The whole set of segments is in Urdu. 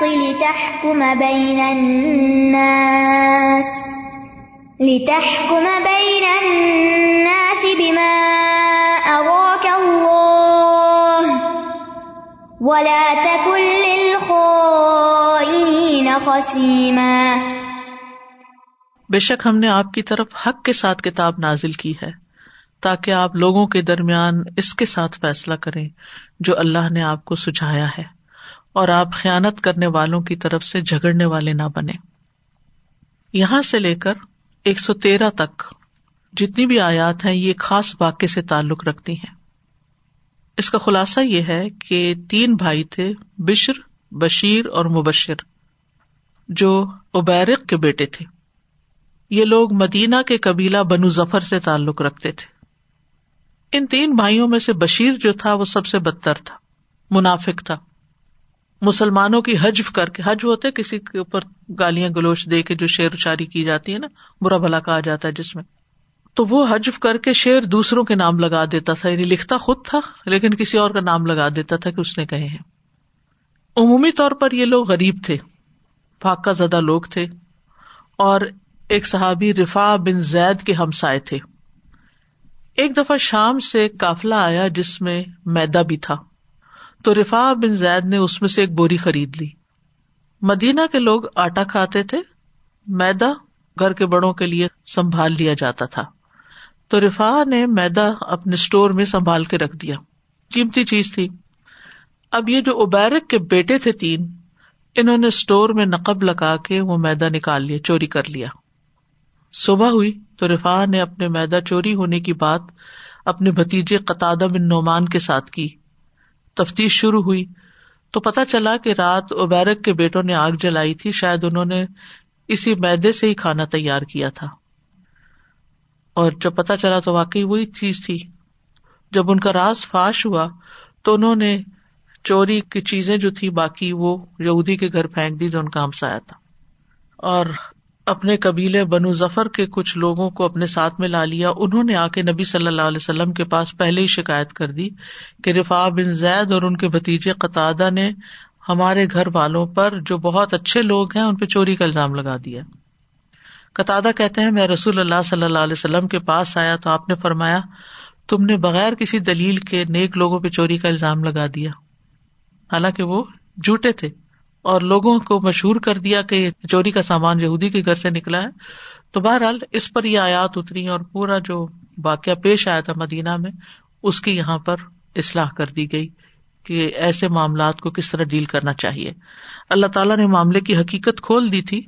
بالحق لتحكم بين الناس لتحكم بين الناس بما أراك الله ولا تكن للخائنين خصيما بے شک ہم نے آپ کی طرف حق کے ساتھ کتاب نازل کی ہے تاکہ آپ لوگوں کے درمیان اس کے ساتھ فیصلہ کریں جو اللہ نے آپ کو سجھایا ہے۔ اور آپ خیانت کرنے والوں کی طرف سے جھگڑنے والے نہ بنے یہاں سے لے کر ایک سو تیرہ تک جتنی بھی آیات ہیں، یہ خاص واقع سے تعلق رکھتی ہیں۔ اس کا خلاصہ یہ ہے کہ تین بھائی تھے، بشر، بشیر اور مبشر، جو ابیرک کے بیٹے تھے۔ یہ لوگ مدینہ کے قبیلہ بنو ظفر سے تعلق رکھتے تھے۔ ان تین بھائیوں میں سے بشیر جو تھا، وہ سب سے بدتر تھا، منافق تھا۔ مسلمانوں کی حجف کر کے، حج ہوتے کسی کے اوپر گالیاں گلوچ دے کے جو شیر اچاری کی جاتی ہے نا، برا بھلا کہا جاتا ہے جس میں۔ تو وہ حجف کر کے شیر دوسروں کے نام لگا دیتا تھا یعنی لکھتا خود تھا، لیکن کسی اور کا نام لگا دیتا تھا کہ اس نے کہے ہیں۔ عمومی طور پر یہ لوگ غریب تھے فاقہ زدہ لوگ تھے، اور ایک صحابی رفا بن زید کے ہمسائے تھے۔ ایک دفعہ شام سے ایک کافلا آیا جس میں میدا بھی تھا۔ تو رفا بن زید نے اس میں سے ایک بوری خرید لی۔ مدینہ کے لوگ آٹا کھاتے تھے، میدا گھر کے بڑوں کے لیے سنبھال لیا جاتا تھا۔ تو رفا نے میدا اپنے اسٹور میں سنبھال کے رکھ دیا۔ قیمتی چیز تھی۔ اب یہ جو ابیرک کے بیٹے تھے تین، انہوں نے اسٹور میں نقب لگا کے وہ میدا نکال لیا، چوری کر لیا۔ صبح ہوئی تو رفا نے اپنے میدا چوری ہونے کی بات اپنے بھتیجے قطع بن نعمان کے ساتھ کی۔ تفتیش شروع ہوئی۔ تو پتا چلا کہ رات ابیرک کے بیٹوں نے آگ جلائی تھی، شاید انہوں نے اسی میدے سے ہی کھانا تیار کیا تھا۔ اور جب پتا چلا تو واقعی وہی چیز تھی۔ جب ان کا راز فاش ہوا تو انہوں نے چوری کی چیزیں جو تھی، باقی وہ یہودی کے گھر پھینک دی جو ان کا ہمسایا تھا۔ اور اپنے قبیلے بنو ظفر کے کچھ لوگوں کو اپنے ساتھ میں لا لیا۔ انہوں نے آ کے نبی صلی اللہ علیہ وسلم کے پاس پہلے ہی شکایت کر دی کہ رفا بن زید اور ان کے بتیجے قطع نے ہمارے گھر والوں پر جو بہت اچھے لوگ ہیں ان پہ چوری کا الزام لگا دیا۔ قطع کہتے ہیں، میں رسول اللہ صلی اللہ علیہ وسلم کے پاس آیا تو آپ نے فرمایا، تم نے بغیر کسی دلیل کے نیک لوگوں پہ چوری کا الزام لگا دیا۔ حالانکہ وہ جھوٹے تھے۔ اور لوگوں کو مشہور کر دیا کہ چوری کا سامان یہودی کے گھر سے نکلا ہے۔ تو بہرحال اس پر یہ آیات اتری اور پورا جو واقعہ پیش آیا تھا مدینہ میں، اس کی یہاں پر اصلاح کر دی گئی کہ ایسے معاملات کو کس طرح ڈیل کرنا چاہیے۔ اللہ تعالیٰ نے معاملے کی حقیقت کھول دی تھی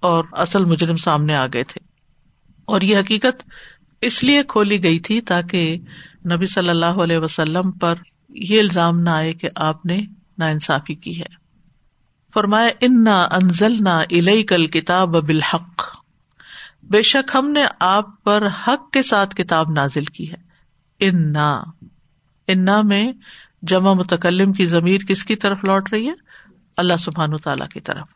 اور اصل مجرم سامنے آ گئے تھے۔ اور یہ حقیقت اس لیے کھولی گئی تھی تاکہ نبی صلی اللہ علیہ وسلم پر یہ الزام نہ آئے کہ آپ نے نا انصافی کی ہے۔ فرمائے انا انزل نہ الئی کل کتاب بالحق. بے شک ہم نے آپ پر حق کے ساتھ کتاب نازل کی ہے۔ انا انا میں جمع متکلم کی ضمیر کس کی طرف لوٹ رہی ہے؟ اللہ سبحان تعالی کی طرف۔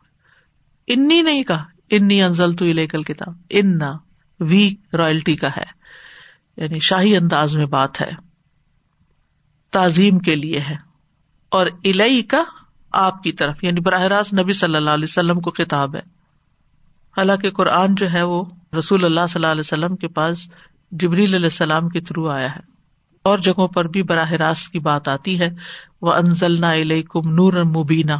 انی نہیں کہا، انی انزل تو کل کتاب انا، وی رائلٹی کا ہے۔ یعنی شاہی انداز میں بات ہے۔ تعظیم کے لیے ہے۔ اور الئی کا آپ کی طرف یعنی براہ راست نبی صلی اللہ علیہ وسلم کو کتاب ہے۔ حالانکہ قرآن جو ہے وہ رسول اللہ صلی اللہ علیہ وسلم کے پاس جبریل علیہ السلام کے تھرو آیا ہے۔ اور جگہوں پر بھی براہ راست کی بات آتی ہے وہ انزل کم نور مبینہ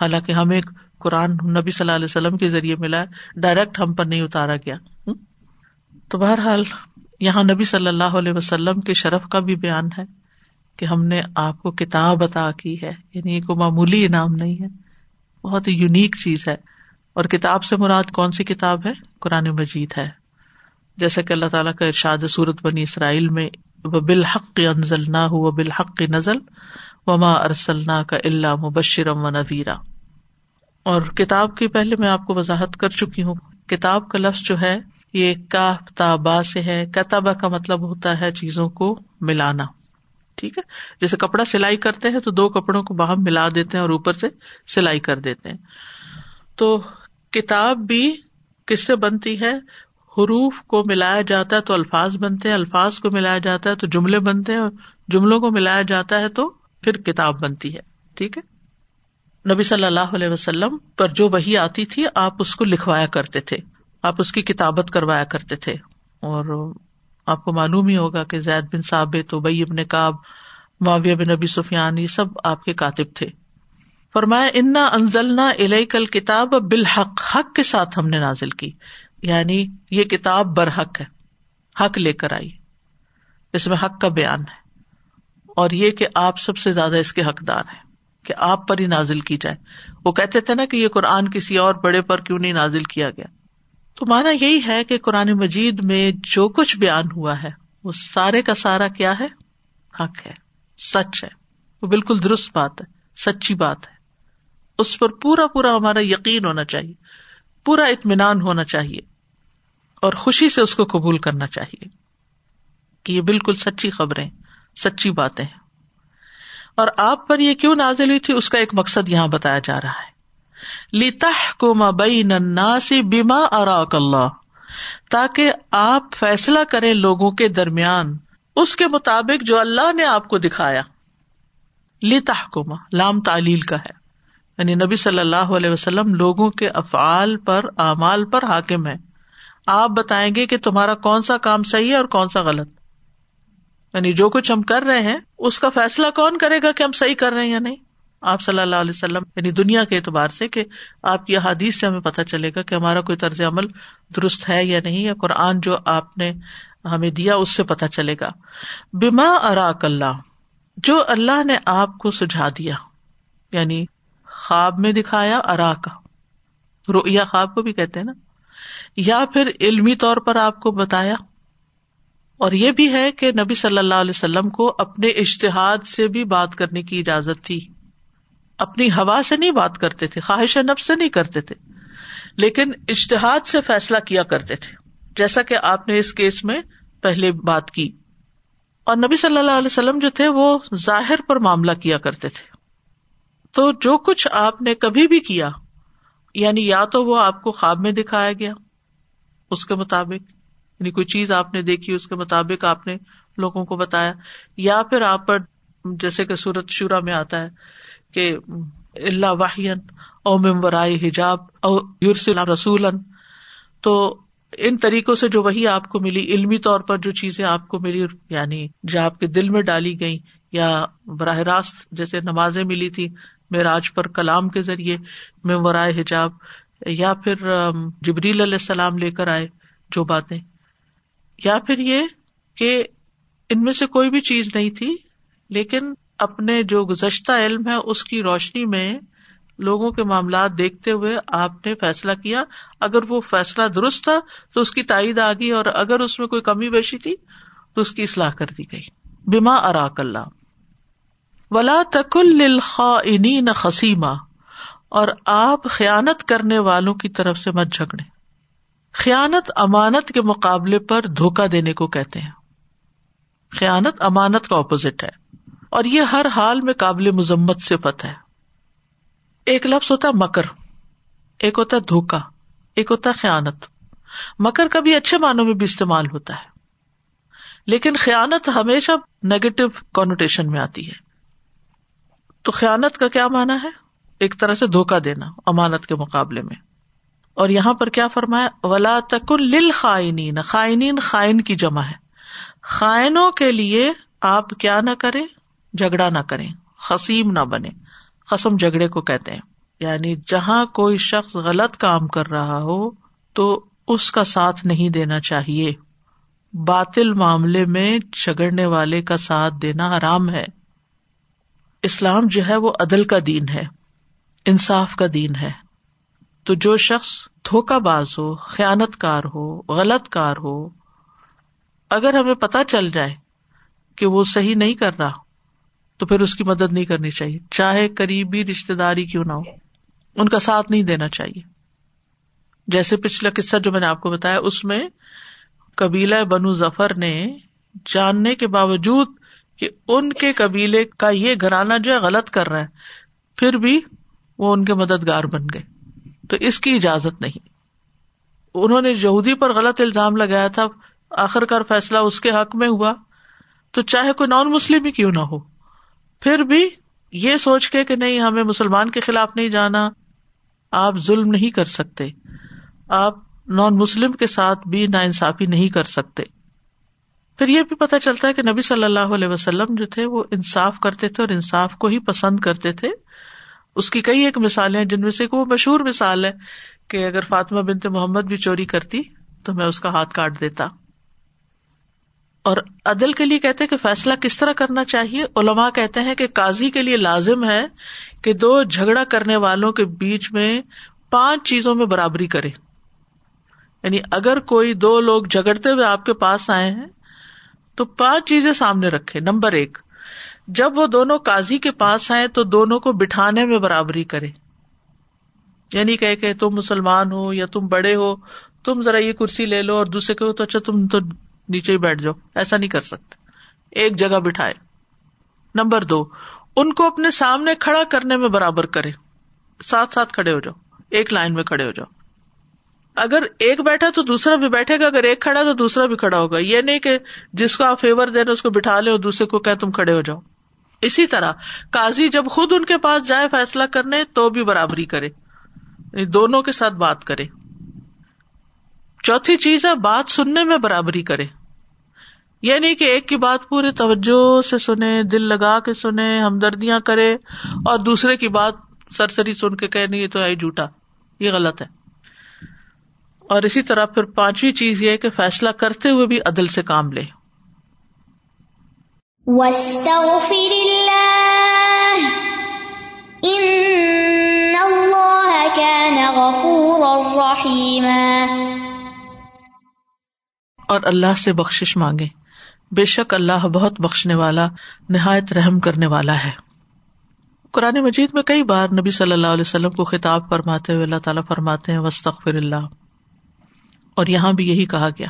حالانکہ ہمیں قرآن نبی صلی اللہ علیہ وسلم کے ذریعے ملا ہے، ڈائریکٹ ہم پر نہیں اتارا گیا۔ تو بہرحال، یہاں نبی صلی اللہ علیہ وسلم کے شرف کا بھی بیان ہے۔ کہ ہم نے آپ کو کتاب عطا کی ہے یعنی کوئی معمولی انعام نہیں ہے۔ بہت ہی یونیک چیز ہے۔ اور کتاب سے مراد کون سی کتاب ہے؟ قرآن مجید ہے۔ جیسا کہ اللہ تعالیٰ کا ارشاد صورت بنی اسرائیل میں وہ بالحق انزل نہ ہو بالحق نزل، وما ارسل کا اللہ مبشرم و نویرا اور کتاب کی پہلے میں آپ کو وضاحت کر چکی ہوں، کتاب کا لفظ جو ہے، یہ کافتا سے ہے۔ کتابہ کا مطلب ہوتا ہے چیزوں کو ملانا۔ ٹھیک ہے؟ جیسے کپڑا سلائی کرتے ہیں تو دو کپڑوں کو باہر ملا دیتے ہیں اور اوپر سے سلائی کر دیتے ہیں۔ تو کتاب بھی کس سے بنتی ہے؟ حروف کو ملایا جاتا ہے تو الفاظ بنتے ہیں، الفاظ کو ملایا جاتا ہے تو جملے بنتے ہیں، جملوں کو ملایا جاتا ہے تو پھر کتاب بنتی ہے۔ ٹھیک ہے؟ نبی صلی اللہ علیہ وسلم پر جو وہی آتی تھی، آپ اس کو لکھوایا کرتے تھے، آپ اس کی کتابت کروایا کرتے تھے۔ اور آپ کو معلوم ہی ہوگا کہ زید بن ثابت بئی ابن کاب معاویہ بن نبی سفیان، یہ سب آپ کے کاتب تھے۔ فرمایا، انا انزلنا الئی کل کتاب بالحق، حق کے ساتھ ہم نے نازل کی۔ یعنی یہ کتاب برحق ہے، حق لے کر آئی۔ اس میں حق کا بیان ہے۔ اور یہ کہ آپ سب سے زیادہ اس کے حقدار ہیں، کہ آپ پر ہی نازل کی جائے۔ وہ کہتے تھے نا کہ یہ قرآن کسی اور بڑے پر کیوں نہیں نازل کیا گیا؟ تو مانا یہی ہے کہ قرآن مجید میں جو کچھ بیان ہوا ہے، وہ سارے کا سارا کیا ہے؟ حق ہے، سچ ہے، وہ بالکل درست بات ہے، سچی بات ہے۔ اس پر پورا پورا ہمارا یقین ہونا چاہیے، پورا اطمینان ہونا چاہیے، اور خوشی سے اس کو قبول کرنا چاہیے کہ یہ بالکل سچی خبریں، سچی باتیں ہیں۔ اور آپ پر یہ کیوں نازل ہوئی تھی؟ اس کا ایک مقصد یہاں بتایا جا رہا ہے۔ لیتا کو مبئی نناسی بیما اراک اللہ تاکہ آپ فیصلہ کریں لوگوں کے درمیان اس کے مطابق جو اللہ نے آپ کو دکھایا۔ لیتا لام تعلیل کا ہے۔ یعنی نبی صلی اللہ علیہ وسلم لوگوں کے افعال پر، اعمال پر حاکم ہے آپ بتائیں گے کہ تمہارا کون سا کام صحیح ہے اور کون سا غلط۔ یعنی جو کچھ ہم کر رہے ہیں، اس کا فیصلہ کون کرے گا کہ ہم صحیح کر رہے ہیں یا نہیں؟ آپ صلی اللہ علیہ وسلم یعنی دنیا کے اعتبار سے کہ آپ کی حادیث سے ہمیں پتا چلے گا کہ ہمارا کوئی طرز عمل درست ہے یا نہیں، یا قرآن جو آپ نے ہمیں دیا اس سے پتا چلے گا۔ بیما اراک اللہ جو اللہ نے آپ کو سجھا دیا یعنی خواب میں دکھایا ارا کا رویا خواب کو بھی کہتے ہیں نا، یا پھر علمی طور پر آپ کو بتایا۔ اور یہ بھی ہے کہ نبی صلی اللہ علیہ وسلم کو اپنے اشتہاد سے بھی بات کرنے کی اجازت تھی۔ اپنی ہوا سے نہیں بات کرتے تھے، خواہش نب سے نہیں کرتے تھے، لیکن اشتہاد سے فیصلہ کیا کرتے تھے۔ جیسا کہ آپ نے اس کیس میں پہلے بات کی۔ اور نبی صلی اللہ علیہ وسلم جو تھے، وہ ظاہر پر معاملہ کیا کرتے تھے۔ تو جو کچھ آپ نے کبھی بھی کیا یعنی یا تو وہ آپ کو خواب میں دکھایا گیا اس کے مطابق یعنی کوئی چیز آپ نے دیکھی اس کے مطابق آپ نے لوگوں کو بتایا، یا پھر آپ پر جیسے کہ سورت شورا میں آتا ہے کہ اللہ واہین او ممبرائے حجاب، او یورسل رسول تو ان طریقوں سے جو وہی آپ کو ملی، علمی طور پر جو چیزیں آپ کو ملی یعنی جو آپ کے دل میں ڈالی گئی یا براہ راست جیسے نمازیں ملی تھی معراج پر کلام کے ذریعے میں ورائے حجاب، یا پھر جبریل علیہ السلام لے کر آئے جو باتیں۔ یا پھر یہ کہ ان میں سے کوئی بھی چیز نہیں تھی، لیکن اپنے جو گزشتہ علم ہے، اس کی روشنی میں لوگوں کے معاملات دیکھتے ہوئے آپ نے فیصلہ کیا۔ اگر وہ فیصلہ درست تھا، تو اس کی تائید آ گئی اور اگر اس میں کوئی کمی بیشی تھی، تو اس کی اصلاح کر دی گئی۔ بیما اراک اللہ۔ ولا تکل نہ خسیما اور آپ خیانت کرنے والوں کی طرف سے مت جھگڑے خیانت امانت کے مقابلے پر دھوکا دینے کو کہتے ہیں۔ خیانت امانت کا اپوزٹ ہے۔ اور یہ ہر حال میں قابل مذمت سے پت ہے۔ ایک لفظ ہوتا ہے مکر، ایک ہوتا ہے دھوکا، ایک ہوتا ہے خیانت۔ مکر کا بھی اچھے معنوں میں بھی استعمال ہوتا ہے، لیکن خیانت ہمیشہ نیگیٹو کونوٹیشن میں آتی ہے۔ تو خیانت کا کیا مانا ہے؟ ایک طرح سے دھوکا دینا امانت کے مقابلے میں۔ اور یہاں پر کیا فرمایا؟ ولا لل خائنین خائنین خائن کی جمع ہے۔ خائنوں کے لیے آپ کیا نہ کریں۔ جھگڑا نہ کریں خسیم نہ بنے قسم جھگڑے کو کہتے ہیں۔ یعنی جہاں کوئی شخص غلط کام کر رہا ہو تو اس کا ساتھ نہیں دینا چاہیے۔ باطل معاملے میں جھگڑنے والے کا ساتھ دینا حرام ہے۔ اسلام جو ہے وہ عدل کا دین ہے، انصاف کا دین ہے۔ تو جو شخص دھوکا باز ہو، خیانت کار ہو، غلط کار ہو، اگر ہمیں پتا چل جائے کہ وہ صحیح نہیں کر رہا تو پھر اس کی مدد نہیں کرنی چاہیے۔ چاہے قریبی رشتے داری کیوں نہ ہو، ان کا ساتھ نہیں دینا چاہیے۔ جیسے پچھلا قصہ جو میں نے آپ کو بتایا، اس میں قبیلہ بنو ظفر نے جاننے کے باوجود کہ ان کے قبیلے کا یہ گھرانہ جو ہے غلط کر رہا ہے، پھر بھی وہ ان کے مددگار بن گئے۔ تو اس کی اجازت نہیں۔ انہوں نے یہودی پر غلط الزام لگایا تھا آخر کار فیصلہ اس کے حق میں ہوا۔ تو چاہے کوئی نان مسلم ہی کیوں نہ ہو پھر بھی یہ سوچ کے کہ نہیں، ہمیں مسلمان کے خلاف نہیں جانا۔ آپ ظلم نہیں کر سکتے۔ آپ نان مسلم کے ساتھ بھی نا انصافی نہیں کر سکتے۔ پھر یہ بھی پتا چلتا ہے کہ نبی صلی اللہ علیہ وسلم جو تھے، وہ انصاف کرتے تھے اور انصاف کو ہی پسند کرتے تھے۔ اس کی کئی ایک مثالیں ہیں، جن میں سے وہ مشہور مثال ہے کہ اگر فاطمہ بنتے محمد بھی چوری کرتی تو میں اس کا ہاتھ کاٹ دیتا۔ اور عدل کے لیے کہتے کہ فیصلہ کس طرح کرنا چاہیے؟ علماء کہتے ہیں کہ قاضی کے لیے لازم ہے کہ دو جھگڑا کرنے والوں کے بیچ میں پانچ چیزوں میں برابری کرے۔ یعنی اگر کوئی دو لوگ جھگڑتے ہوئے آپ کے پاس آئے ہیں تو پانچ چیزیں سامنے رکھے۔ نمبر ایک جب وہ دونوں قاضی کے پاس آئے تو دونوں کو بٹھانے میں برابری کرے۔ یعنی کہ, کہ تم مسلمان ہو یا تم بڑے ہو تم ذرا یہ کرسی لے لو اور دوسرے کہ تو اچھا تم تو نیچے ہی بیٹھ جاؤ، ایسا نہیں کر سکتے۔ ایک جگہ بٹھائے۔ نمبر دو، ان کو اپنے سامنے کھڑا کرنے میں برابر کرے۔ ساتھ ساتھ کھڑے ہو جاؤ، ایک لائن میں کھڑے ہو جاؤ۔ اگر ایک بیٹھا تو دوسرا بھی بیٹھے گا، اگر ایک کھڑا تو دوسرا بھی کھڑا ہوگا۔ یہ نہیں کہ جس کو آپ فیور دے رہے اس کو بٹھا لے اور دوسرے کو کہ تم کھڑے ہو جاؤ۔ اسی طرح، قاضی جب خود ان کے پاس جائے فیصلہ کرنے، تو بھی برابری کرے۔ یعنی دونوں کے ساتھ بات کرے۔ چوتھی چیز ہے، بات سننے میں برابری کرے۔ یہ نہیں کہ ایک کی بات پورے توجہ سے سنے، دل لگا کے سنے، ہمدردیاں کرے، اور دوسرے کی بات سرسری سن کے کہ نہیں تو آئی جھوٹا، یہ غلط ہے۔ اور اسی طرح پھر پانچویں چیز یہ کہ فیصلہ کرتے ہوئے بھی عدل سے کام لے۔ اور اللہ سے بخش مانگے۔ بے شک اللہ بہت بخشنے والا، نہایت رحم کرنے والا ہے۔ قرآن مجید میں کئی بار نبی صلی اللہ علیہ وسلم کو خطاب فرماتے ہوئے اللہ تعالیٰ فرماتے ہیں وسطر اللہ۔ اور یہاں بھی یہی کہا گیا۔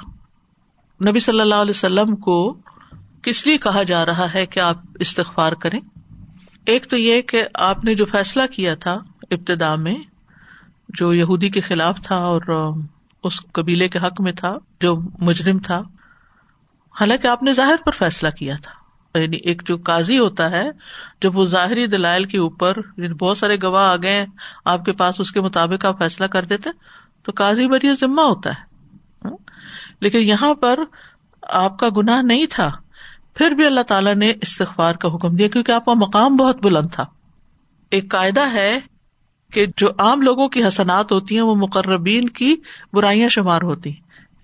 نبی صلی اللہ علیہ وسلم کو کس لیے کہا جا رہا ہے کہ آپ استغفار کریں؟ ایک تو یہ کہ آپ نے جو فیصلہ کیا تھا ابتدا میں، جو یہودی کے خلاف تھا اور اس قبیلے کے حق میں تھا، جو مجرم تھا۔ حالانکہ آپ نے ظاہر پر فیصلہ کیا تھا۔ یعنی ایک جو قاضی ہوتا ہے، جب وہ ظاہری دلائل کے اوپر یعنی بہت سارے گواہ آ گئے، آپ کے پاس اس کے مطابق آپ فیصلہ کر دیتے، تو قاضی بری ذمہ ہوتا ہے۔ ہاں؟ لیکن یہاں پر آپ کا گناہ نہیں تھا۔ پھر بھی اللہ تعالیٰ نے استغفار کا حکم دیا، کیونکہ آپ کا مقام بہت بلند تھا۔ ایک قاعدہ ہے کہ جو عام لوگوں کی حسنات ہوتی ہیں وہ مقربین کی برائیاں شمار ہوتی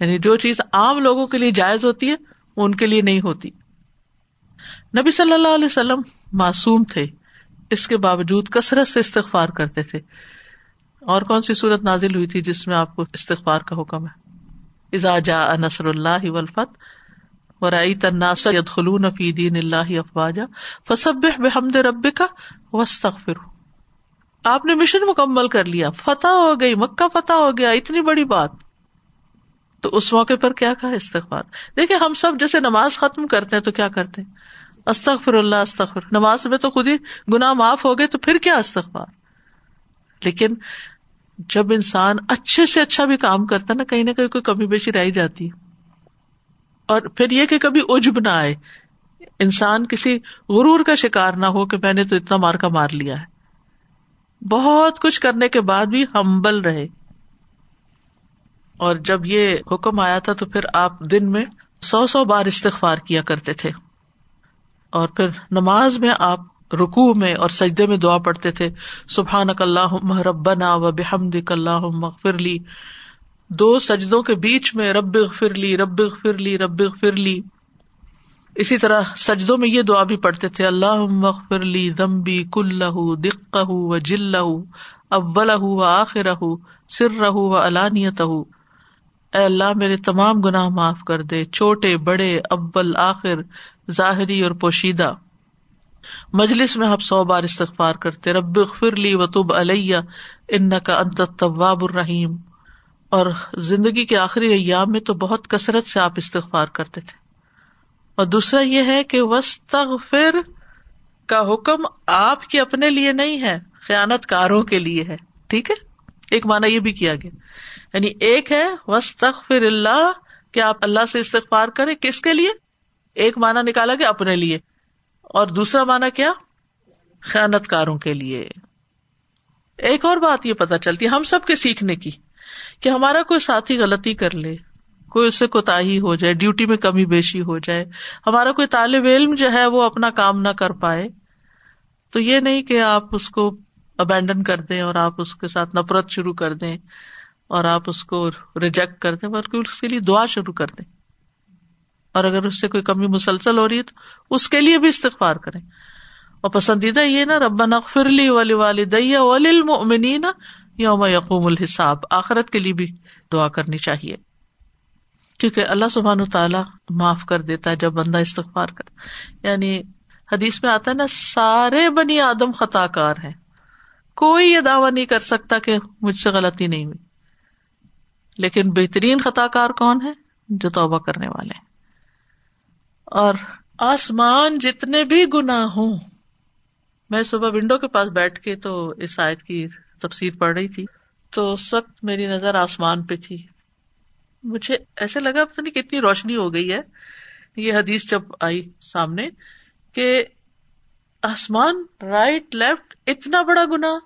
یعنی جو چیز عام لوگوں کے لیے جائز ہوتی ہے، وہ ان کے لیے نہیں ہوتی۔ نبی صلی اللہ علیہ وسلم معصوم تھے۔ اس کے باوجود کثرت سے استغفار کرتے تھے۔ اور کون سی صورت نازل ہوئی تھی جس میں آپ کو استغفار کا حکم ہے؟ جا نصر اللہ ولفت ورائی تناس خلون فی دین اللہ افواجا فسب بحمد رب کا آپ نے مشن مکمل کر لیا، فتح ہو گئی، مکہ فتح ہو گیا، اتنی بڑی بات۔ تو اس موقع پر کیا کہا استغفار؟ دیکھیے ہم سب جیسے نماز ختم کرتے ہیں تو کیا کرتے ہیں؟ استغفر اللہ، استغفر۔ نماز میں تو خود ہی گناہ معاف ہو گئے تو پھر کیا استغفار؟ لیکن جب انسان اچھے سے اچھا بھی کام کرتا نا، کہیں نہ کہیں کوئی کمی بیشی رہ جاتی اور پھر یہ کہ کبھی اجب نہ آئے۔ انسان کسی غرور کا شکار نہ ہو کہ میں نے تو اتنا مار کا مار لیا ہے۔ بہت کچھ کرنے کے بعد بھی ہمبل رہے۔ اور جب یہ حکم آیا تھا تو پھر آپ دن میں سو سو بار استغفار کیا کرتے تھے۔ اور پھر نماز میں آپ رکو میں اور سجدے میں دعا پڑھتے تھے۔ سبحان اللہ ربنا و بحمد اللہ فرلی دو سجدوں کے بیچ میں رب فرلی رب فرلی رب فرلی اسی طرح سجدوں میں یہ دعا بھی پڑھتے تھے اللہ فرلی دمبی کل دق و جل اول و آخر سر رہ و علانیت اے اللہ، میرے تمام گناہ معاف کر دے، چھوٹے، بڑے ابل آخر، ظاہری اور پوشیدہ۔ مجلس میں آپ سو بار استغفار کرتے، رب فرلی وطب علیہ ان کا انت طباب الرحیم۔ اور زندگی کے آخری ایام میں تو بہت کثرت سے آپ استغفار کرتے تھے۔ اور دوسرا یہ ہے کہ وسطر کا حکم آپ کے اپنے لیے نہیں ہے خیانت کاروں کے لیے ہے۔ ٹھیک ہے؟ ایک مانا یہ بھی کیا گیا۔ یعنی ایک ہے وسطر اللہ، کہ آپ اللہ سے استغفار کریں۔ کس کے لیے؟ ایک مانا نکالا گیا اپنے لیے۔ اور دوسرا مانا کیا؟ خیانت کاروں کے لیے۔ ایک اور بات یہ پتا چلتی ہے ہم سب کے سیکھنے کی کہ ہمارا کوئی ساتھی غلطی کر لے کوئی اس سے کوتا ہو جائے ڈیوٹی میں کمی بیشی ہو جائے۔ ہمارا کوئی طالب علم جو ہے وہ اپنا کام نہ کر پائے۔ تو یہ نہیں کہ آپ اس کو ابینڈن کر دیں اور آپ اس کے ساتھ نفرت شروع کر دیں اور آپ اس کو ریجیکٹ کر دیں، بلکہ اس کے لیے دعا شروع کر دیں۔ اور اگر اس سے کوئی کمی مسلسل ہو رہی ہے تو اس کے لیے بھی استغفار کریں۔ اور پسندیدہ یہ نا رب فرلی ولی والدیا ولیمنی نا یوم یقوم الحساب۔ آخرت کے لیے بھی دعا کرنی چاہیے۔ کیونکہ اللہ سبحان تعالیٰ معاف کر دیتا ہے جب بندہ استغفار کر یعنی حدیث میں آتا ہے نا، سارے بنی آدم خطا کار ہے کوئی یہ دعوی نہیں کر سکتا کہ مجھ سے غلطی نہیں ہوئی۔ لیکن بہترین خطا کار کون ہے جو توبہ کرنے والے ہیں۔ اور آسمان جتنے بھی گنا ہوں، میں صبح ونڈو کے پاس بیٹھ کے تو اس آیت کی تفسیر پڑھ رہی تھی۔ تو اس وقت میری نظر آسمان پہ تھی۔ مجھے ایسے لگا پتہ نہیں کتنی روشنی ہو گئی ہے۔ یہ حدیث جب آئی سامنے کہ آسمان رائٹ لیفٹ اتنا بڑا گنا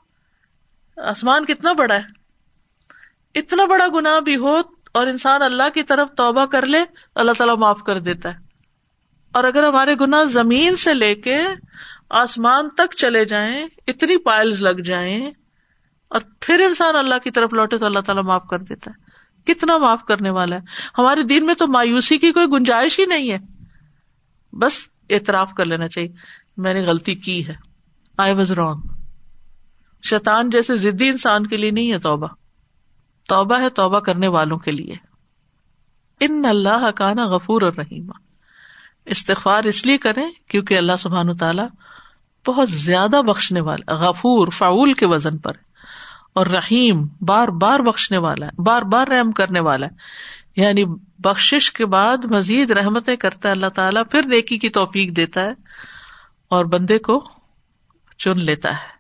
آسمان کتنا بڑا ہے۔ اتنا بڑا گنا بھی ہو اور انسان اللہ کی طرف توبہ کر لے، اللہ تعالیٰ معاف کر دیتا ہے۔ اور اگر ہمارے گنا زمین سے لے کے آسمان تک چلے جائیں، اتنی پائلز لگ جائیں اور پھر انسان اللہ کی طرف لوٹے تو اللہ تعالیٰ معاف کر دیتا ہے۔ کتنا معاف کرنے والا ہے؟ ہمارے دین میں تو مایوسی کی کوئی گنجائش ہی نہیں ہے۔ بس اعتراف کر لینا چاہیے۔ میں نے غلطی کی ہے۔ آئی واز رانگ شیطان جیسے ضدی انسان کے لیے نہیں ہے توبہ۔ توبہ ہے توبہ کرنے والوں کے لیے۔ ان اللہ کا نا غفور اور رحیم استغفار اس لیے کریں کیونکہ اللہ سبحان تعالیٰ بہت زیادہ بخشنے والا، غفور فاول کے وزن پر۔ اور رحیم بار بار بخشنے والا ہے، بار بار رحم کرنے والا ہے۔ یعنی بخش کے بعد مزید رحمتیں کرتا ہے، اللہ تعالیٰ پھر نیکی کی توفیق دیتا ہے اور بندے کو چن لیتا ہے۔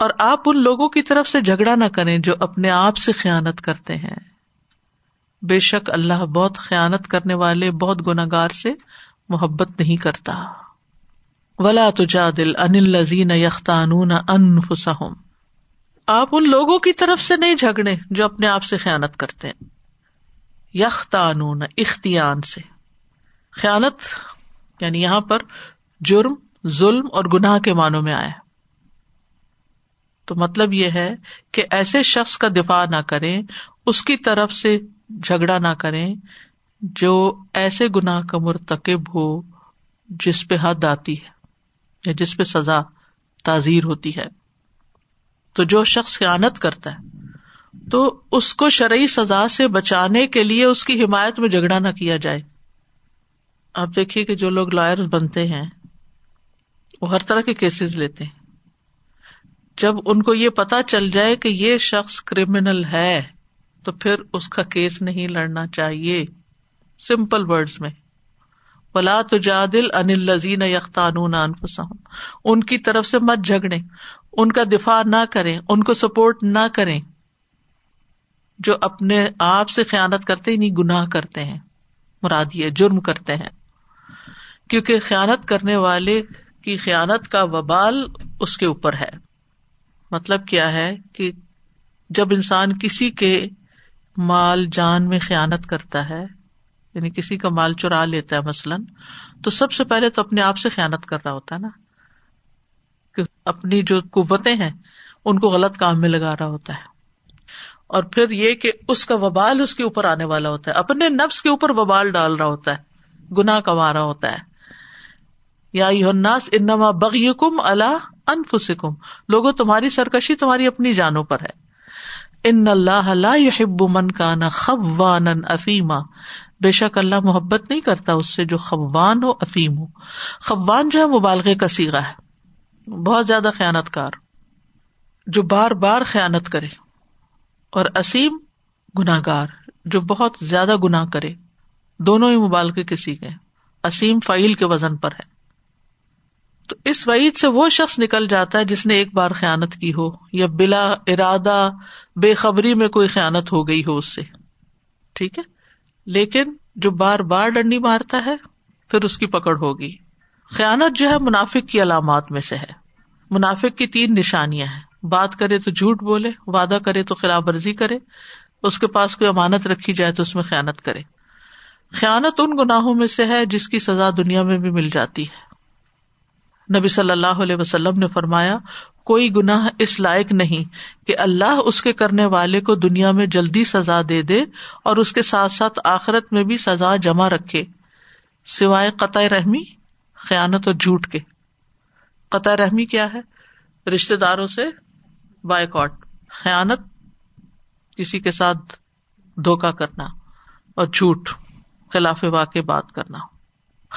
اور آپ ان لوگوں کی طرف سے جھگڑا نہ کریں جو اپنے آپ سے خیالت کرتے ہیں۔ بے شک اللہ بہت خیالت کرنے والے، بہت گناگار سے محبت نہیں کرتا۔ ولا تجا دل ان لذین یختان انفسم آپ ان لوگوں کی طرف سے نہیں جھگڑے جو اپنے آپ سے خیالت کرتے ہیں۔ یختانون اختیان سے۔ خیالت یعنی یہاں پر جرم، ظلم اور گناہ کے معنوں میں آیا۔ تو مطلب یہ ہے کہ ایسے شخص کا دفاع نہ کریں، اس کی طرف سے جھگڑا نہ کریں جو ایسے گناہ کا مرتکب ہو جس پہ حد آتی ہے، یا جس پہ سزا تعزیر ہوتی ہے۔ تو جو شخص خیانت کرتا ہے، تو اس کو شرعی سزا سے بچانے کے لیے اس کی حمایت میں جھگڑا نہ کیا جائے۔ آپ دیکھیے کہ جو لوگ لائر بنتے ہیں، وہ ہر طرح کے کیسز لیتے ہیں۔ جب ان کو یہ پتا چل جائے کہ یہ شخص کریمنل ہے، تو پھر اس کا کیس نہیں لڑنا چاہیے۔ سمپل ورڈ میں۔ ولا تجادل ان الزین یختانون انفسہم ان کی طرف سے مت جھگڑے ان کا دفاع نہ کریں۔ ان کو سپورٹ نہ کریں۔ جو اپنے آپ سے خیالت کرتے ہی نہیں گناہ کرتے ہیں۔ مرادی جرم کرتے ہیں۔ کیونکہ خیالت کرنے والے کی خیالت کا وبال اس کے اوپر ہے۔ مطلب کیا ہے کہ جب انسان کسی کے مال جان میں خیالت کرتا ہے یعنی کسی کا مال چرا لیتا ہے مثلاً، تو سب سے پہلے تو اپنے آپ سے خیالت کر رہا ہوتا ہے نا۔ کہ اپنی جو قوتیں ہیں، ان کو غلط کام میں لگا رہا ہوتا ہے۔ اور پھر یہ کہ اس کا وبال اس کے اوپر آنے والا ہوتا ہے۔ اپنے نفس کے اوپر وبال ڈال رہا ہوتا ہے۔ گنا کما رہا ہوتا ہے۔ یا انما بغی کم اللہ انفسکم لوگوں تمہاری سرکشی تمہاری اپنی جانوں پر ہے۔ ان اللہ لا يحب من كان خوانا افیما بے شک اللہ محبت نہیں کرتا اس سے جو خوان ہو افیم ہو۔ خوان جو ہے، مبالغے کا سیگا ہے۔ بہت زیادہ خیانت کار جو بار بار خیانت کرے۔ اور اسیم گناگار جو بہت زیادہ گناہ کرے۔ دونوں ہی مبالغے کے سیگے اسیم فعیل کے وزن پر ہے۔ تو اس وعید سے وہ شخص نکل جاتا ہے جس نے ایک بار خیانت کی ہو یا بلا ارادہ بے خبری میں کوئی خیانت ہو گئی ہو اس سے۔ ٹھیک ہے؟ لیکن جو بار بار ڈنڈی مارتا ہے، پھر اس کی پکڑ ہوگی۔ خیانت جو ہے منافق کی علامات میں سے ہے۔ منافق کی تین نشانیاں ہیں۔ بات کرے تو جھوٹ بولے، وعدہ کرے تو خلاف ورزی کرے۔ اس کے پاس کوئی امانت رکھی جائے تو اس میں خیانت کرے۔ خیانت ان گناہوں میں سے ہے جس کی سزا دنیا میں بھی مل جاتی ہے۔ نبی صلی اللہ علیہ وسلم نے فرمایا، کوئی گناہ اس لائق نہیں کہ اللہ اس کے کرنے والے کو دنیا میں جلدی سزا دے دے اور اس کے ساتھ ساتھ آخرت میں بھی سزا جمع رکھے۔ سوائے قطع رحمی، خیانت اور جھوٹ کے۔ قطع رحمی کیا ہے؟ رشتے داروں سے بائیکاٹ۔ خیانت، کسی کے ساتھ دھوکا کرنا اور جھوٹ، خلاف واقع بات کرنا۔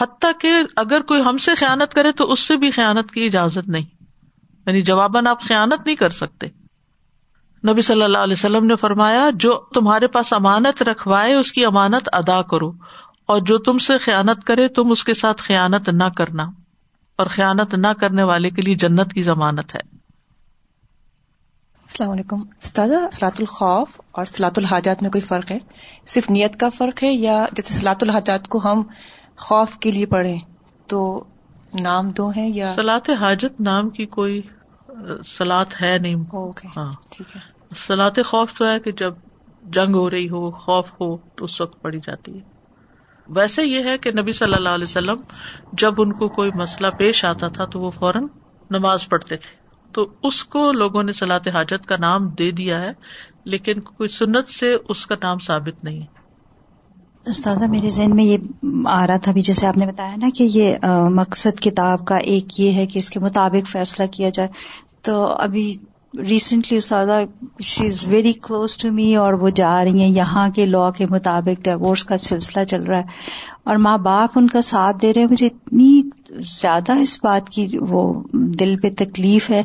حتیٰ کہ اگر کوئی ہم سے خیانت کرے تو اس سے بھی خیانت کی اجازت نہیں۔ یعنی جواباً آپ خیانت نہیں کر سکتے۔ نبی صلی اللہ علیہ وسلم نے فرمایا، جو تمہارے پاس امانت رکھوائے، اس کی امانت ادا کرو۔ اور جو تم سے خیانت کرے، تم اس کے ساتھ خیانت نہ کرنا۔ اور خیانت نہ کرنے والے کے لیے جنت کی ضمانت ہے۔ السلام علیکم۔ سلاط الخوف اور سلاط الحاجات میں کوئی فرق ہے؟ صرف نیت کا فرق ہے یا جیسے سلاط الحاجات کو ہم خوف کے لیے پڑھے تو نام دو ہیں یا سلاط حاجت نام کی کوئی سلاد ہے نہیں۔ ہاں۔ ٹھیک ہے۔ سلاط خوف تو ہے کہ جب جنگ ہو رہی ہو خوف ہو تو اس وقت پڑی جاتی ہے۔ ویسے یہ ہے کہ نبی صلی اللہ علیہ وسلم جب ان کو کوئی مسئلہ پیش آتا تھا تو وہ فوراً نماز پڑھتے تھے۔ تو اس کو لوگوں نے سلاط حاجت کا نام دے دیا ہے لیکن کوئی سنت سے اس کا نام ثابت نہیں ہے۔ استاذہ، میرے ذہن میں یہ آ رہا تھا بھی جیسے آپ نے بتایا نا کہ یہ مقصد کتاب کا ایک یہ ہے کہ اس کے مطابق فیصلہ کیا جائے۔ تو ابھی ریسنٹلی استاذہ she is very close to me اور وہ جا رہی ہیں۔ یہاں کے لا کے مطابق ڈیوس کا سلسلہ چل رہا ہے۔ اور ماں باپ ان کا ساتھ دے رہے ہیں۔ مجھے اتنی زیادہ اس بات کی وہ دل پہ تکلیف ہے۔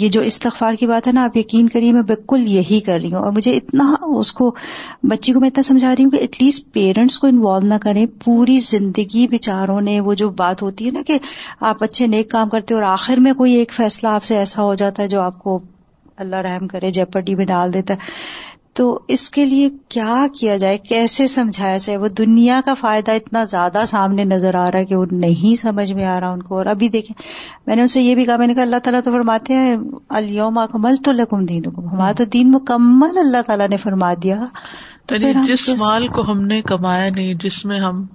یہ جو استغفار کی بات ہے نا، آپ یقین کریے میں بالکل یہی کر رہی ہوں اور مجھے اتنا اس کو، بچی کو میں اتنا سمجھا رہی ہوں کہ ایٹ لیسٹ پیرنٹس کو انوالو نہ کریں، پوری زندگی بچاروں نے وہ جو بات ہوتی ہے نا کہ آپ اچھے نیک کام کرتے اور آخر میں کوئی ایک فیصلہ آپ سے ایسا ہو جاتا ہے جو آپ کو اللہ رحم کرے، جیپٹی میں ڈال دیتا ہے۔ تو اس کے لیے کیا کیا جائے؟ کیسے سمجھایا جائے؟ وہ دنیا کا فائدہ اتنا زیادہ سامنے نظر آ رہا ہے کہ وہ نہیں سمجھ میں آ رہا ان کو۔ اور ابھی دیکھیں میں نے ان سے یہ بھی کہا میں نے کہا اللہ تعالیٰ تو فرماتے ہیں الوم اکمل تو لکم دین ہمارا تو دین مکمل اللہ تعالیٰ نے فرما دیا۔ تو جس مال کو ہم نے کمایا نہیں جس میں ہم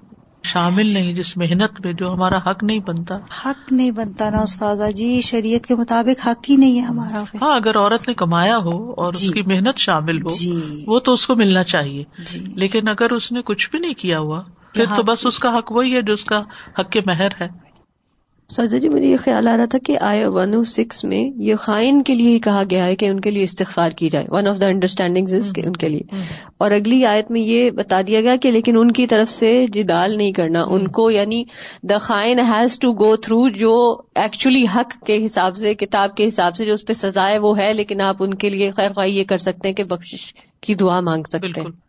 شامل نہیں جس محنت میں جو ہمارا حق نہیں بنتا۔ حق نہیں بنتا نا استاذہ جی شریعت کے مطابق حق ہی نہیں ہے ہمارا۔ ہاں اگر عورت نے کمایا ہو اور جی۔ اس کی محنت شامل ہو جی۔ وہ تو اس کو ملنا چاہیے۔ جی۔ لیکن اگر اس نے کچھ بھی نہیں کیا ہوا پھر تو بس اس کا حق وہی ہے جو اس کا حق کے مہر ہے۔ سازا جی مجھے یہ خیال آ رہا تھا کہ آئے ون او سکس میں یہ خائن کے لیے کہا گیا ہے کہ ان کے لیے استغفار کی جائے۔ ون آف دا انڈرسٹینڈنگ ان کے لیے۔ اور اگلی آیت میں یہ بتا دیا گیا کہ لیکن ان کی طرف سے جدال نہیں کرنا۔ ان کو یعنی دا خائن ہیز ٹو گو تھرو جو ایکچولی حق کے حساب سے کتاب کے حساب سے جو اس پہ سزائے وہ ہے لیکن آپ ان کے لیے خیر خواہ یہ کر سکتے ہیں کہ بخش کی دعا مانگ سکتے ہیں۔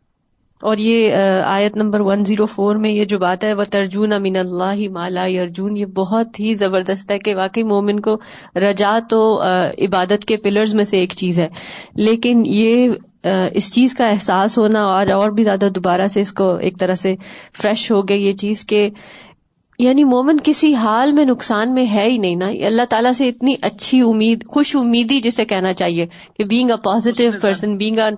اور یہ آیت نمبر ون زیرو فور میں یہ جو بات ہے وہ ترجن امین اللہ مالا ارجن یہ بہت ہی زبردست ہے کہ واقعی مومن کو رجا تو عبادت کے پلرز میں سے ایک چیز ہے۔ لیکن یہ اس چیز کا احساس ہونا اور اور بھی زیادہ دوبارہ سے اس کو ایک طرح سے فریش ہو گئی یہ چیز کہ یعنی مومن کسی حال میں نقصان میں ہے ہی نہیں نا۔ اللہ تعالیٰ سے اتنی اچھی امید، خوش امیدی جسے کہنا چاہیے کہ being a positive person being a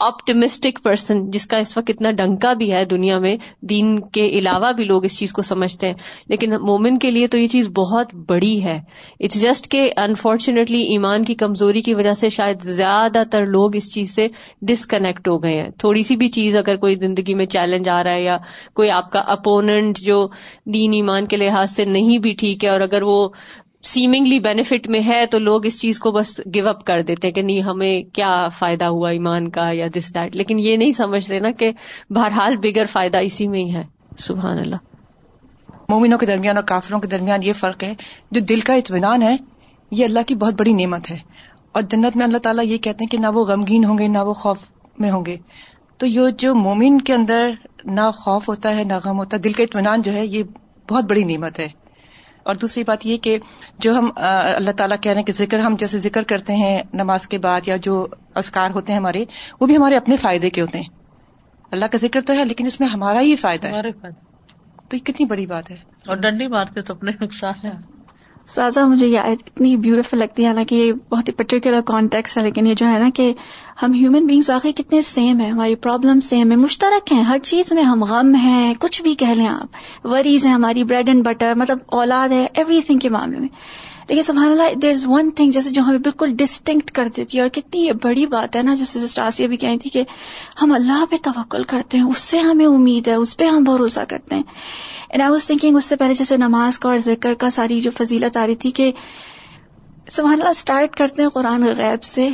optimistic person جس کا اس وقت اتنا ڈنکا بھی ہے دنیا میں، دین کے علاوہ بھی لوگ اس چیز کو سمجھتے ہیں۔ لیکن مومن کے لیے تو یہ چیز بہت بڑی ہے۔ اٹس جسٹ کہ انفارچونیٹلی ایمان کی کمزوری کی وجہ سے شاید زیادہ تر لوگ اس چیز سے ڈسکنیکٹ ہو گئے ہیں۔ تھوڑی سی بھی چیز اگر کوئی زندگی میں چیلنج آ رہا ہے یا کوئی آپ کا اپوننٹ جو دینی ایمان کے لحاظ سے نہیں بھی ٹھیک ہے اور اگر وہ سیمنگلی بینیفٹ میں ہے تو لوگ اس چیز کو بس گیو اپ کر دیتے کہ نہیں، ہمیں کیا فائدہ ہوا ایمان کا یا دس دیٹ لیکن یہ نہیں سمجھ رہے نا کہ بہرحال بگر فائدہ اسی میں ہی ہے۔ سبحان اللہ۔ مومنوں کے درمیان اور کافروں کے درمیان یہ فرق ہے، جو دل کا اطمینان ہے، یہ اللہ کی بہت بڑی نعمت ہے۔ اور جنت میں اللہ تعالیٰ یہ کہتے ہیں کہ نہ وہ غمگین ہوں گے، نہ وہ خوف میں ہوں گے۔ تو یہ جو مومن کے اندر نہ خوف ہوتا ہے، نہ غم ہوتا ہے دل کا اطمینان جو ہے، یہ بہت بڑی نعمت ہے۔ اور دوسری بات یہ کہ جو ہم اللہ تعالیٰ کہہ رہے ہیں کہ ذکر ہم جیسے ذکر کرتے ہیں نماز کے بعد یا جو ازکار ہوتے ہیں ہمارے وہ بھی ہمارے اپنے فائدے کے ہوتے ہیں۔ اللہ کا ذکر تو ہے لیکن اس میں ہمارا ہی فائدہ ہے۔ تو یہ کتنی بڑی بات ہے۔ اور ڈنڈی مارتے تو اپنے نقصان ہے۔ سازا، مجھے یہ اتنی بیوٹیفل لگتی ہے، حالانکہ یہ بہت ہی پرٹیکولر کانٹیکس ہے، لیکن یہ جو ہے نا کہ ہم ہیومن بینگس واقعی کتنے سیم ہیں، ہماری پرابلم سیم ہے مشترک ہیں، ہر چیز میں ہم غم ہیں، کچھ بھی کہہ لیں آپ وریز ہیں، ہماری بریڈ اینڈ بٹر مطلب اولاد ہے ایوری تھنگ کے معاملے میں۔ لیکن سبحان اللہ دیر از ون تھنگ جیسے جو ہمیں بالکل ڈسٹنکٹ کر دیتی ہے، اور کتنی یہ بڑی بات ہے نا جیسے سسٹاسیا بھی کہی تھی کہ ہم اللہ پہ توکل کرتے ہیں، اس سے ہمیں امید ہے، اس پہ ہم بھروسہ کرتے ہیں۔ اینڈ آئی واز تھنکنگ اس سے پہلے جیسے نماز کا اور ذکر کا ساری جو فضیلت آ رہی تھی کہ سبحان اللہ اسٹارٹ کرتے ہیں قرآن غیب سے،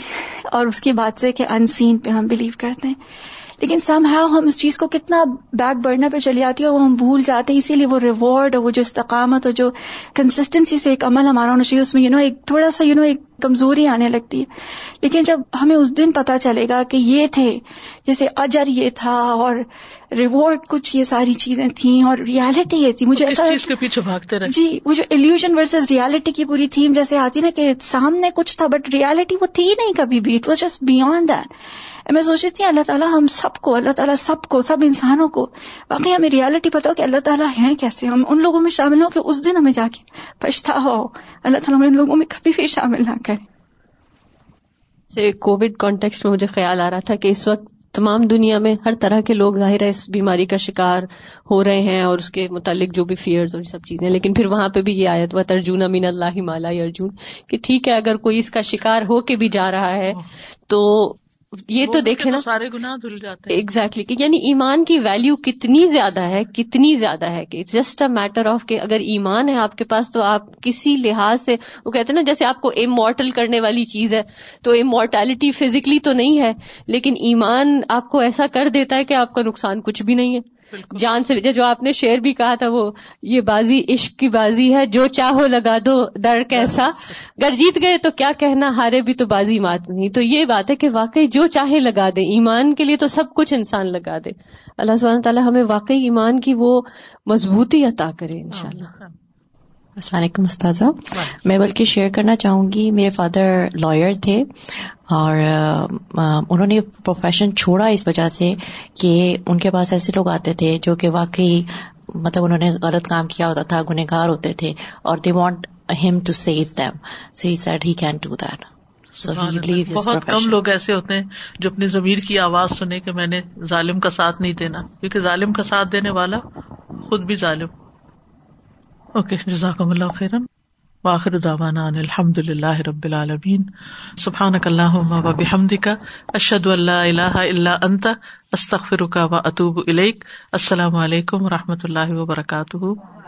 اور اس کی بات سے کہ ان سین پہ ہم بلیو کرتے ہیں۔ لیکن سم ہاؤ ہم اس چیز کو کتنا بیک برنر پہ چلی آتی ہے اور وہ ہم بھول جاتے ہیں، اسی لیے وہ ریوارڈ اور وہ جو استقامت اور جو کنسسٹنسی سے ایک عمل ہمارا ہونا چاہیے، اس میں یو نو ایک تھوڑا سا یو نو ایک کمزوری آنے لگتی ہے۔ لیکن جب ہمیں اس دن پتا چلے گا کہ یہ تھے جیسے اجر یہ تھا اور ریوارڈ کچھ یہ ساری چیزیں تھیں اور ریالٹی یہ تھی مجھے ایسا چیز کے پیچھے بھاگتے رہے؟ جی وہ جو ایلیوژن ورسز ریالٹی کی پوری تھیم جیسے آتی نا کہ سامنے کچھ تھا بٹ ریالٹی وہ تھی نہیں کبھی بھی it was just beyond that میں سوچ رہی تھی اللہ تعالیٰ ہم سب کو اللہ تعالیٰ سب کو سب انسانوں کو باقی ہمیں ریالٹی پتا ہو کہ اللہ تعالیٰ ہیں کیسے؟ ہم ان لوگوں میں شامل ہوں کہ اس دن ہمیں جا کے پچھتا ہو۔ اللہ تعالیٰ ہمارے لوگوں میں کبھی بھی شامل نہ کرے۔ کووڈ کانٹیکس میں مجھے خیال آ رہا تھا کہ اس وقت تمام دنیا میں ہر طرح کے لوگ ظاہر ہے اس بیماری کا شکار ہو رہے ہیں اور اس کے متعلق جو بھی فیئرز اور سب چیزیں لیکن پھر وہاں پہ بھی یہ آیت و ترجن امین اللہ مالا ارجن کہ ٹھیک ہے، اگر کوئی اس کا شکار ہو کے بھی جا رہا ہے تو یہ تو دیکھے نا سارے گنا دھل جاتے ایگزیکٹلی کہ یعنی ایمان کی ویلو کتنی زیادہ ہے کتنی زیادہ ہے کہ جسٹ اے میٹر آف کہ اگر ایمان ہے آپ کے پاس تو آپ کسی لحاظ سے وہ کہتے ہیں نا جیسے آپ کو امورٹل کرنے والی چیز ہے تو امورٹیلٹی فزیکلی تو نہیں ہے لیکن ایمان آپ کو ایسا کر دیتا ہے کہ آپ کا نقصان کچھ بھی نہیں ہے۔ جان سے جو آپ نے شعر بھی کہا تھا وہ یہ بازی عشق کی بازی ہے جو چاہو لگا دو در کیسا۔ گر جیت گئے تو کیا کہنا ہارے بھی تو بازی مات نہیں۔ تو یہ بات ہے کہ واقعی جو چاہے لگا دے۔ ایمان کے لیے تو سب کچھ انسان لگا دے۔ اللہ سبحانہ تعالیٰ ہمیں واقعی ایمان کی وہ مضبوطی عطا کرے ان شاء اللہ السلام علیکم استاذہ۔ میں بلکہ شیئر کرنا چاہوں گی میرے فادر لائر تھے۔ اور انہوں نے پروفیشن چھوڑا اس وجہ سے کہ ان کے پاس ایسے لوگ آتے تھے جو کہ واقعی مطلب انہوں نے غلط کام کیا ہوتا تھا گنہگار ہوتے تھے اور دے وانٹ ہم to save them so he said he can do that بہت کم لوگ ایسے ہوتے ہیں جو اپنی ضمیر کی آواز سنے کہ میں نے ظالم کا ساتھ نہیں دینا کیونکہ ظالم کا ساتھ دینے والا خود بھی ظالم۔ اوکے جزاکم اللہ خیرن۔ واخر داوانا ان الحمد للہ رب العالمین. سبحانک اللہم و بحمدک، اشہد ان لا الہ الا انت، استغفرک و اتوب السلام علیکم و رحمۃ اللہ وبرکاتہ.